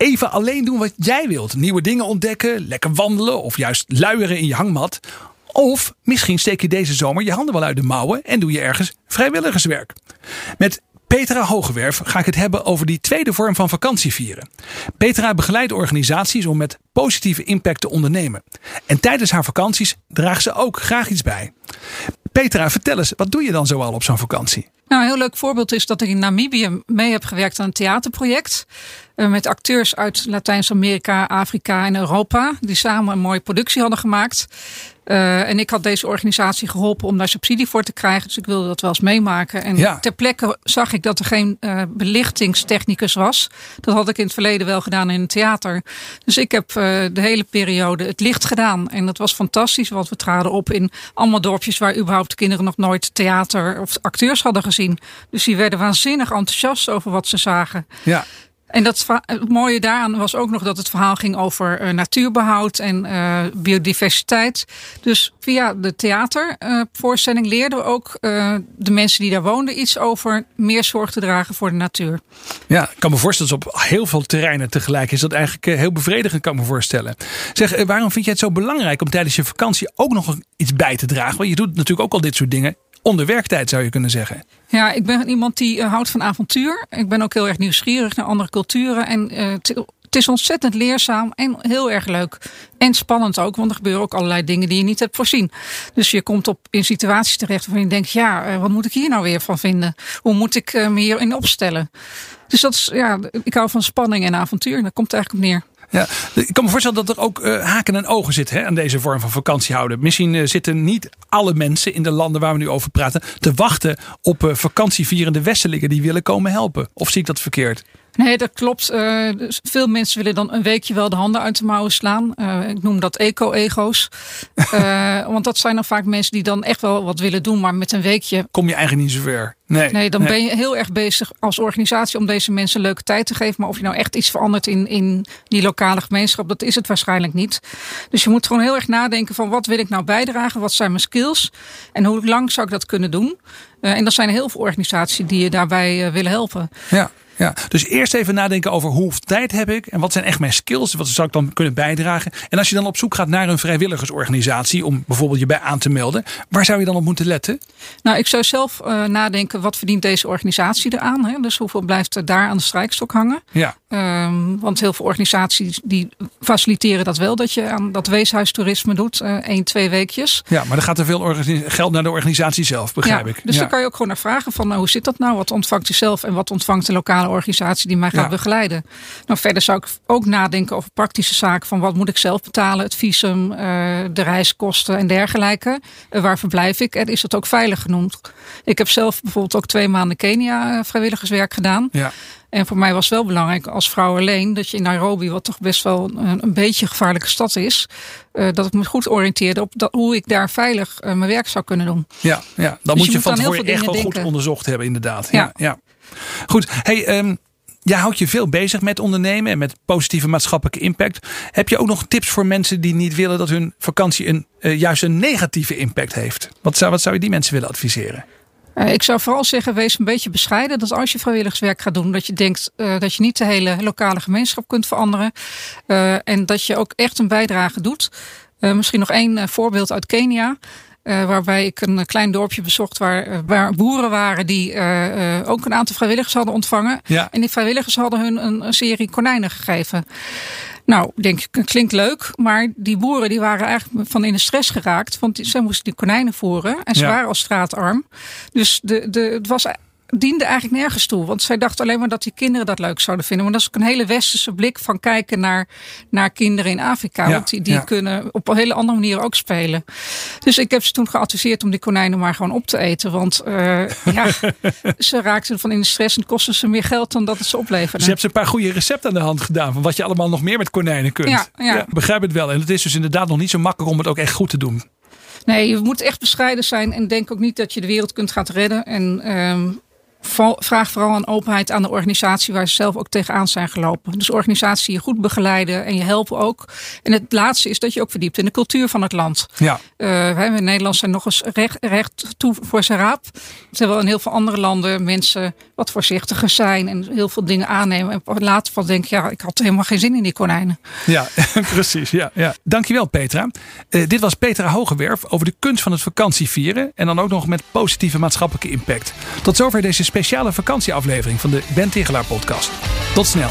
Even alleen doen wat jij wilt. Nieuwe dingen ontdekken, lekker wandelen of juist luieren in je hangmat. Of misschien steek je deze zomer je handen wel uit de mouwen en doe je ergens vrijwilligerswerk. Met Petra Hogewerf ga ik het hebben over die tweede vorm van vakantie vieren. Petra begeleidt organisaties om met positieve impact te ondernemen. En tijdens haar vakanties draagt ze ook graag iets bij. Petra, vertel eens, wat doe je dan zoal op zo'n vakantie? Nou, een heel leuk voorbeeld is dat ik in Namibië mee heb gewerkt aan een theaterproject. Uh, met acteurs uit Latijns-Amerika, Afrika en Europa. Die samen een mooie productie hadden gemaakt. Uh, en ik had deze organisatie geholpen om daar subsidie voor te krijgen. Dus ik wilde dat wel eens meemaken. En ja. ter plekke zag ik dat er geen uh, belichtingstechnicus was. Dat had ik in het verleden wel gedaan in een theater. Dus ik heb de hele periode het licht gedaan. En dat was fantastisch, want we traden op in allemaal dorpjes waar überhaupt kinderen nog nooit theater of acteurs hadden gezien. Dus die werden waanzinnig enthousiast over wat ze zagen. Ja. En dat, het mooie daaraan was ook nog dat het verhaal ging over uh, natuurbehoud en uh, biodiversiteit. Dus via de theatervoorstelling leerden we ook de mensen die daar woonden iets over meer zorg te dragen voor de natuur. Ja, ik kan me voorstellen dat op heel veel terreinen tegelijk is dat eigenlijk heel bevredigend, kan me voorstellen. Zeg, waarom vind je het zo belangrijk om tijdens je vakantie ook nog iets bij te dragen? Want je doet natuurlijk ook al dit soort dingen onder werktijd, zou je kunnen zeggen. Ja, ik ben iemand die uh, houdt van avontuur. Ik ben ook heel erg nieuwsgierig naar andere culturen. En uh, het is ontzettend leerzaam en heel erg leuk. En spannend ook, want er gebeuren ook allerlei dingen die je niet hebt voorzien. Dus je komt op in situaties terecht waarvan je denkt: ja, uh, wat moet ik hier nou weer van vinden? Hoe moet ik me hierin opstellen? Dus dat is, ja, ik hou van spanning en avontuur. Daar komt eigenlijk op neer. Ja, ik kan me voorstellen dat er ook uh, haken en ogen zitten hè, aan deze vorm van vakantie houden. Misschien uh, zitten niet alle mensen in de landen waar we nu over praten te wachten op uh, vakantievierende Westelingen die willen komen helpen. Of zie ik dat verkeerd? Nee, dat klopt. Uh, dus veel mensen willen dan een weekje wel de handen uit de mouwen slaan. Uh, ik noem dat eco-ego's. uh, want dat zijn dan vaak mensen die dan echt wel wat willen doen, maar met een weekje. Kom je eigenlijk niet zover. Nee, nee dan nee. ben je heel erg bezig als organisatie om deze mensen leuke tijd te geven. Maar of je nou echt iets verandert in, in die lokale gemeenschap, dat is het waarschijnlijk niet. Dus je moet gewoon heel erg nadenken van wat wil ik nou bijdragen? Wat zijn mijn skills? En hoe lang zou ik dat kunnen doen? en er zijn heel veel organisaties die je daarbij willen helpen. Ja. Ja, dus eerst even nadenken over hoeveel tijd heb ik en wat zijn echt mijn skills, wat zou ik dan kunnen bijdragen. En als je dan op zoek gaat naar een vrijwilligersorganisatie om bijvoorbeeld je bij aan te melden, waar zou je dan op moeten letten? Nou, ik zou zelf uh, nadenken, wat verdient deze organisatie eraan? Hè? Dus hoeveel blijft er daar aan de strijkstok hangen? Ja. Um, want heel veel organisaties die faciliteren dat wel, dat je aan dat weeshuistoerisme doet, uh, één, twee weekjes. Ja, maar dan gaat er veel geld naar de organisatie zelf, begrijp ja, ik. Dus ja. dan kan je ook gewoon naar vragen van, nou, hoe zit dat nou? Wat ontvangt u zelf en wat ontvangt de lokale organisatie die mij gaat ja. begeleiden. Nou, verder zou ik ook nadenken over praktische zaken van wat moet ik zelf betalen, het visum, uh, de reiskosten en dergelijke. Uh, waar verblijf ik? En is dat ook veilig genoemd? Ik heb zelf bijvoorbeeld ook twee maanden Kenia uh, vrijwilligerswerk gedaan. Ja. En voor mij was wel belangrijk als vrouw alleen dat je in Nairobi, wat toch best wel een, een beetje een gevaarlijke stad is, uh, dat ik me goed oriënteerde op dat, hoe ik daar veilig uh, mijn werk zou kunnen doen. Ja, ja. dan Dus moet je moet van tevoren echt wel goed onderzocht hebben, inderdaad. Ja, Ja. ja. Goed, hey, um, jij houdt je veel bezig met ondernemen en met positieve maatschappelijke impact. Heb je ook nog tips voor mensen die niet willen dat hun vakantie een, uh, juist een negatieve impact heeft? Wat zou, wat zou je die mensen willen adviseren? Uh, ik zou vooral zeggen, wees een beetje bescheiden. Dat als je vrijwilligerswerk gaat doen, dat je denkt uh, dat je niet de hele lokale gemeenschap kunt veranderen. En dat je ook echt een bijdrage doet. misschien nog één voorbeeld uit Kenia. Uh, waarbij ik een klein dorpje bezocht waar, uh, waar boeren waren die uh, ook een aantal vrijwilligers hadden ontvangen. Ja. En die vrijwilligers hadden hun een, een serie konijnen gegeven. Nou, denk ik, klinkt leuk, maar die boeren die waren eigenlijk van in de stress geraakt, want ze moesten die konijnen voeren en ze Ja. waren al straatarm. Dus de, de, het was diende eigenlijk nergens toe. Want zij dacht alleen maar dat die kinderen dat leuk zouden vinden. Maar dat is ook een hele westerse blik van kijken naar, naar kinderen in Afrika. Ja, want die, die ja. kunnen op een hele andere manier ook spelen. Dus ik heb ze toen geadviseerd om die konijnen maar gewoon op te eten. Want eh, ja, ze raakten van in de stress en kosten ze meer geld dan dat het ze opleverde. Dus je hebt ze een paar goede recepten aan de hand gedaan. Van wat je allemaal nog meer met konijnen kunt. Ja, ja. begrijp het wel. En het is dus inderdaad nog niet zo makkelijk om het ook echt goed te doen. Nee, je moet echt bescheiden zijn en denk ook niet dat je de wereld kunt gaan redden. En ehm, vraag vooral een openheid aan de organisatie waar ze zelf ook tegenaan zijn gelopen. Dus organisatie je goed begeleiden en je helpen ook. En het laatste is dat je ook verdiept in de cultuur van het land. Ja, Eh, wij in Nederland zijn nog eens recht, recht toe voor zijn raap. Terwijl in heel veel andere landen mensen wat voorzichtiger zijn en heel veel dingen aannemen. En later van denken, ja, ik had helemaal geen zin in die konijnen. ja precies. Ja, ja. Dankjewel Petra. Eh, dit was Petra Hogewerf over de kunst van het vakantievieren. En dan ook nog met positieve maatschappelijke impact. Tot zover deze speciale vakantieaflevering van de Ben Tigelaar podcast. Tot snel.